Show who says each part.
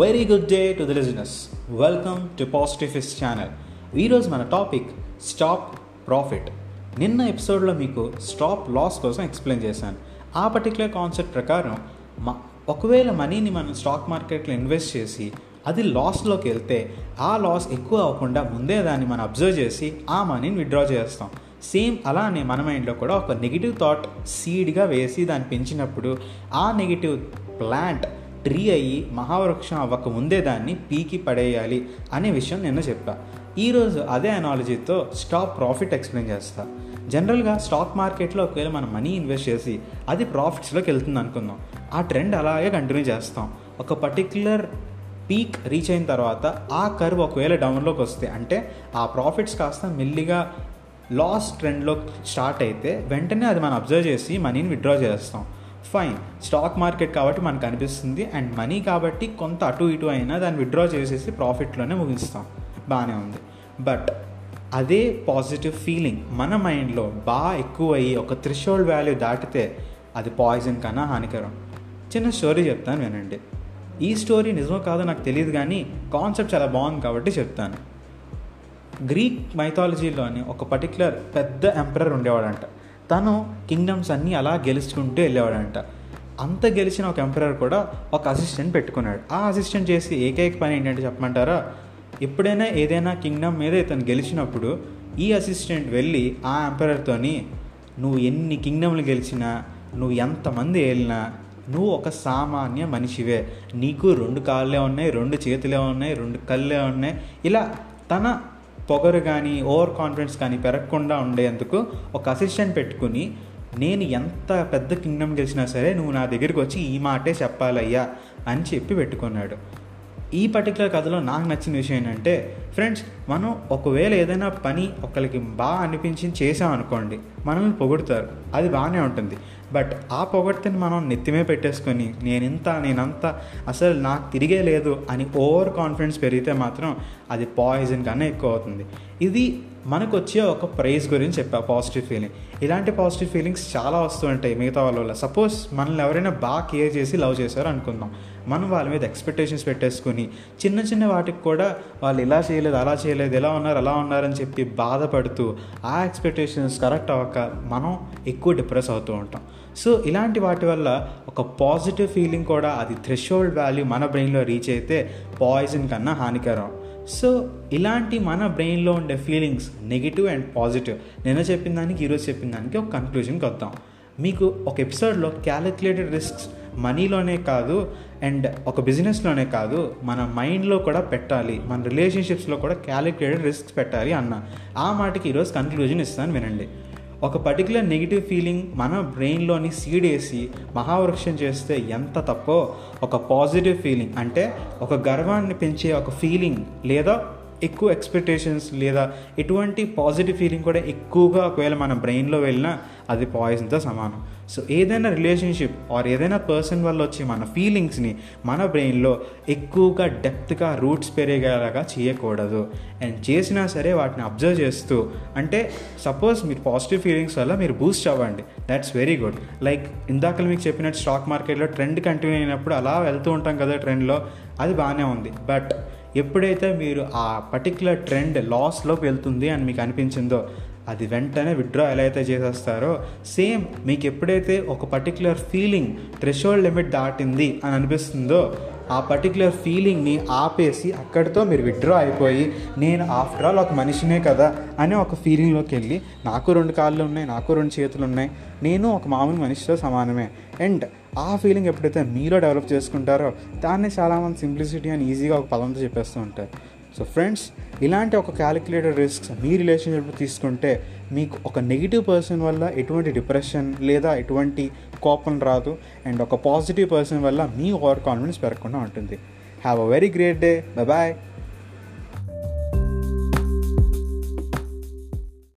Speaker 1: Very good day to the listeners welcome to positive channel ఈరోజు మన topic stop profit. నిన్న ఎపిసోడ్లో మీకు స్టాప్ లాస్ కోసం ఎక్స్ప్లెయిన్ చేశాను. ఆ పర్టికులర్ కాన్సెప్ట్ ప్రకారం మా ఒకవేళ మనీని మనం స్టాక్ మార్కెట్లో ఇన్వెస్ట్ చేసి అది లాస్లోకి వెళ్తే ఆ లాస్ ఎక్కువ అవ్వకుండా ముందే దాన్ని మనం అబ్జర్వ్ చేసి ఆ మనీని విత్డ్రా చేస్తాం. సేమ్ అలానే మన మైండ్లో కూడా ఒక నెగిటివ్ థాట్ సీడ్గా వేసి దాన్ని పెంచినప్పుడు ఆ నెగిటివ్ ప్లాంట్ ట్రీ అయ్యి మహావృక్షం అవ్వక ముందే దాన్ని పీకి పడేయాలి అనే విషయం నిన్న చెప్పా. ఈరోజు అదే అనాలజీతో స్టాక్ ప్రాఫిట్ ఎక్స్ప్లెయిన్ చేస్తా. జనరల్గా స్టాక్ మార్కెట్లో ఒకవేళ మనం మనీ ఇన్వెస్ట్ చేసి అది ప్రాఫిట్స్లోకి వెళ్తుంది అనుకుందాం. ఆ ట్రెండ్ అలాగే కంటిన్యూ చేస్తాం. ఒక పర్టిక్యులర్ పీక్ రీచ్ అయిన తర్వాత ఆ కర్వ్ ఒకవేళ డౌన్లోకి వస్తే అంటే ఆ ప్రాఫిట్స్ కాస్త మెల్లిగా లాస్ ట్రెండ్లో స్టార్ట్ అయితే వెంటనే అది మనం అబ్జర్వ్ చేసి మనీని విత్డ్రా చేస్తాం. ఫైన్ స్టాక్ మార్కెట్ కాబట్టి మనకు అనిపిస్తుంది అండ్ మనీ కాబట్టి కొంత అటు ఇటు అయినా దాన్ని విత్డ్రా చేసేసి ప్రాఫిట్లోనే ముగిస్తాం. బాగానే ఉంది. బట్ అదే పాజిటివ్ ఫీలింగ్ మన మైండ్లో బాగా ఎక్కువ అయ్యి ఒక త్రిషోల్డ్ వాల్యూ దాటితే అది పాయిజన్ కన్నా హానికరం. చిన్న స్టోరీ చెప్తాను వినండి. ఈ స్టోరీ నిజమో కాదో నాకు తెలియదు కానీ కాన్సెప్ట్ చాలా బాగుంది కాబట్టి చెప్తాను. గ్రీక్ మైథాలజీలోని ఒక పర్టికులర్ పెద్ద ఎంపరర్ ఉండేవాడంట. తను కింగ్డమ్స్ అన్నీ అలా గెలుచుకుంటూ వెళ్ళేవాడంట. అంత గెలిచిన ఒక ఎంపరర్ కూడా ఒక అసిస్టెంట్ పెట్టుకున్నాడు. ఆ అసిస్టెంట్ చేసి ఏకైక పని ఏంటంటే చెప్పమంటారా? ఎప్పుడైనా ఏదైనా కింగ్డమ్ మీద ఇతను గెలిచినప్పుడు ఈ అసిస్టెంట్ వెళ్ళి ఆ ఎంపరర్తోని నువ్వు ఎన్ని కింగ్డమ్లు గెలిచినా నువ్వు ఎంతమంది వెళ్ళినా నువ్వు ఒక సామాన్య మనిషివే. నీకు రెండు కాళ్ళే ఉన్నాయి రెండు చేతులే ఉన్నాయి రెండు కళ్ళే ఉన్నాయి. ఇలా తన పొగరు కానీ ఓవర్ కాన్ఫిడెన్స్ కానీ పెరగకుండా ఉండేందుకు ఒక అసిస్టెంట్ పెట్టుకుని నేను ఎంత పెద్ద కింగ్డమ్ గెలిచినా సరే నువ్వు నా దగ్గరికి వచ్చి ఈ మాటే చెప్పాలయ్యా అని చెప్పి పెట్టుకున్నాడు. ఈ పర్టికులర్ కథలో నాకు నచ్చిన విషయం ఏంటంటే ఫ్రెండ్స్ మనం ఒకవేళ ఏదైనా పని ఒకరికి బాగా అనిపించి చేసామనుకోండి మనల్ని పొగుడుతారు. అది బాగానే ఉంటుంది. బట్ ఆ పొగడ్తని మనం నెత్తిమే పెట్టేసుకొని నేనింత నేనంత అసలు నాకు తిరిగే లేదు అని ఓవర్ కాన్ఫిడెన్స్ పెరిగితే మాత్రం అది పాయిజన్ కన్నా ఎక్కువ అవుతుంది. ఇది మనకు వచ్చే ఒక ప్రైజ్ గురించి చెప్పా పాజిటివ్ ఫీలింగ్ ఇలాంటి పాజిటివ్ ఫీలింగ్స్ చాలా వస్తూ ఉంటాయి మిగతా వాళ్ళ వల్ల. సపోజ్ మనల్ని ఎవరైనా బాగా కేర్ చేసి లవ్ చేశారు అనుకుందాం. మనం వాళ్ళ మీద ఎక్స్పెక్టేషన్స్ పెట్టేసుకొని చిన్న చిన్న వాటికి కూడా వాళ్ళు ఇలా చేయలేదు అలా చేయలేదు ఎలా ఉన్నారు అలా ఉన్నారని చెప్పి బాధపడుతూ ఆ ఎక్స్పెక్టేషన్స్ కరెక్ట్ అవ్వక మనం ఎక్కువ డిప్రెస్ అవుతూ ఉంటాం. సో ఇలాంటి వాటి వల్ల ఒక పాజిటివ్ ఫీలింగ్ కూడా అది థ్రెషోల్డ్ వాల్యూ మన బ్రెయిన్లో రీచ్ అయితే పాయిజన్ కన్నా హానికరం. సో ఇలాంటి మన బ్రెయిన్లో ఉండే ఫీలింగ్స్ నెగిటివ్ అండ్ పాజిటివ్. నిన్న చెప్పిన దానికి ఈరోజు చెప్పిన దానికి ఒక కన్క్లూజన్కి వద్దాం. మీకు ఒక ఎపిసోడ్లో క్యాలిక్యులేటెడ్ రిస్క్స్ మనీలోనే కాదు అండ్ ఒక బిజినెస్లోనే కాదు మన మైండ్లో కూడా పెట్టాలి మన రిలేషన్షిప్స్లో కూడా క్యాలిక్యులేటెడ్ రిస్క్స్ పెట్టాలి అన్న. ఆ మాటకి ఈరోజు కన్క్లూజన్ ఇస్తాను వినండి. ఒక పర్టికులర్ నెగిటివ్ ఫీలింగ్ మన బ్రెయిన్లోని సీడ్ వేసి మహావృక్షం చేస్తే ఎంత తప్పో ఒక పాజిటివ్ ఫీలింగ్ అంటే ఒక గర్వాన్ని పెంచే ఒక ఫీలింగ్ లేదా ఎక్కువ ఎక్స్పెక్టేషన్స్ లేదా ఎటువంటి పాజిటివ్ ఫీలింగ్ కూడా ఎక్కువగా ఒకవేళ మన బ్రెయిన్లో వెళ్ళినా అది పాయిజన్తో సమానం. సో ఏదైనా రిలేషన్షిప్ ఆర్ ఏదైనా పర్సన్ వల్ల వచ్చి మన ఫీలింగ్స్ని మన బ్రెయిన్లో ఎక్కువగా డెప్త్గా రూట్స్ పెరిగేలాగా చేయకూడదు. అండ్ చేసినా సరే వాటిని అబ్జర్వ్ చేస్తూ అంటే సపోజ్ మీరు పాజిటివ్ ఫీలింగ్స్ వల్ల మీరు బూస్ట్ అవ్వండి. దాట్స్ వెరీ గుడ్ లైక్ ఇందాక మీకు చెప్పినట్టు స్టాక్ మార్కెట్లో ట్రెండ్ కంటిన్యూ అయినప్పుడు అలా వెళ్తూ ఉంటాం కదా ట్రెండ్లో అది బాగానే ఉంది. బట్ ఎప్పుడైతే మీరు ఆ పర్టికులర్ ట్రెండ్ లాస్లోకి వెళ్తుంది అని మీకు అనిపించిందో అది వెంటనే విత్డ్రా ఎలా అయితే చేసేస్తారో సేమ్ మీకు ఎప్పుడైతే ఒక పర్టికులర్ ఫీలింగ్ థ్రెషోల్డ్ లిమిట్ దాటింది అని అనిపిస్తుందో ఆ పర్టికులర్ ఫీలింగ్ని ఆపేసి అక్కడితో మీరు విత్డ్రా అయిపోయి నేను ఆఫ్టర్ ఆల్ ఒక మనిషినే కదా అని ఒక ఫీలింగ్లోకి వెళ్ళి నాకు రెండు కాళ్ళు ఉన్నాయి నాకు రెండు చేతులు ఉన్నాయి నేను ఒక మామూలు మనిషితో సమానమే. అండ్ ఆ ఫీలింగ్ ఎప్పుడైతే మీలో డెవలప్ చేసుకుంటారో దాన్ని చాలామంది సింప్లిసిటీ అని ఈజీగా ఒక పదంతో చెప్పేస్తూ ఉంటారు. సో ఫ్రెండ్స్ ఇలాంటి ఒక క్యాలిక్యులేటెడ్ రిస్క్స్ మీ రిలేషన్షిప్ తీసుకుంటే మీకు ఒక నెగిటివ్ పర్సన్ వల్ల ఎటువంటి డిప్రెషన్ లేదా ఎటువంటి కోపం రాదు అండ్ ఒక పాజిటివ్ పర్సన్ వల్ల మీ ఓవర్ కాన్ఫిడెన్స్ పెరగకుండా ఉంటుంది. Have a very great day bye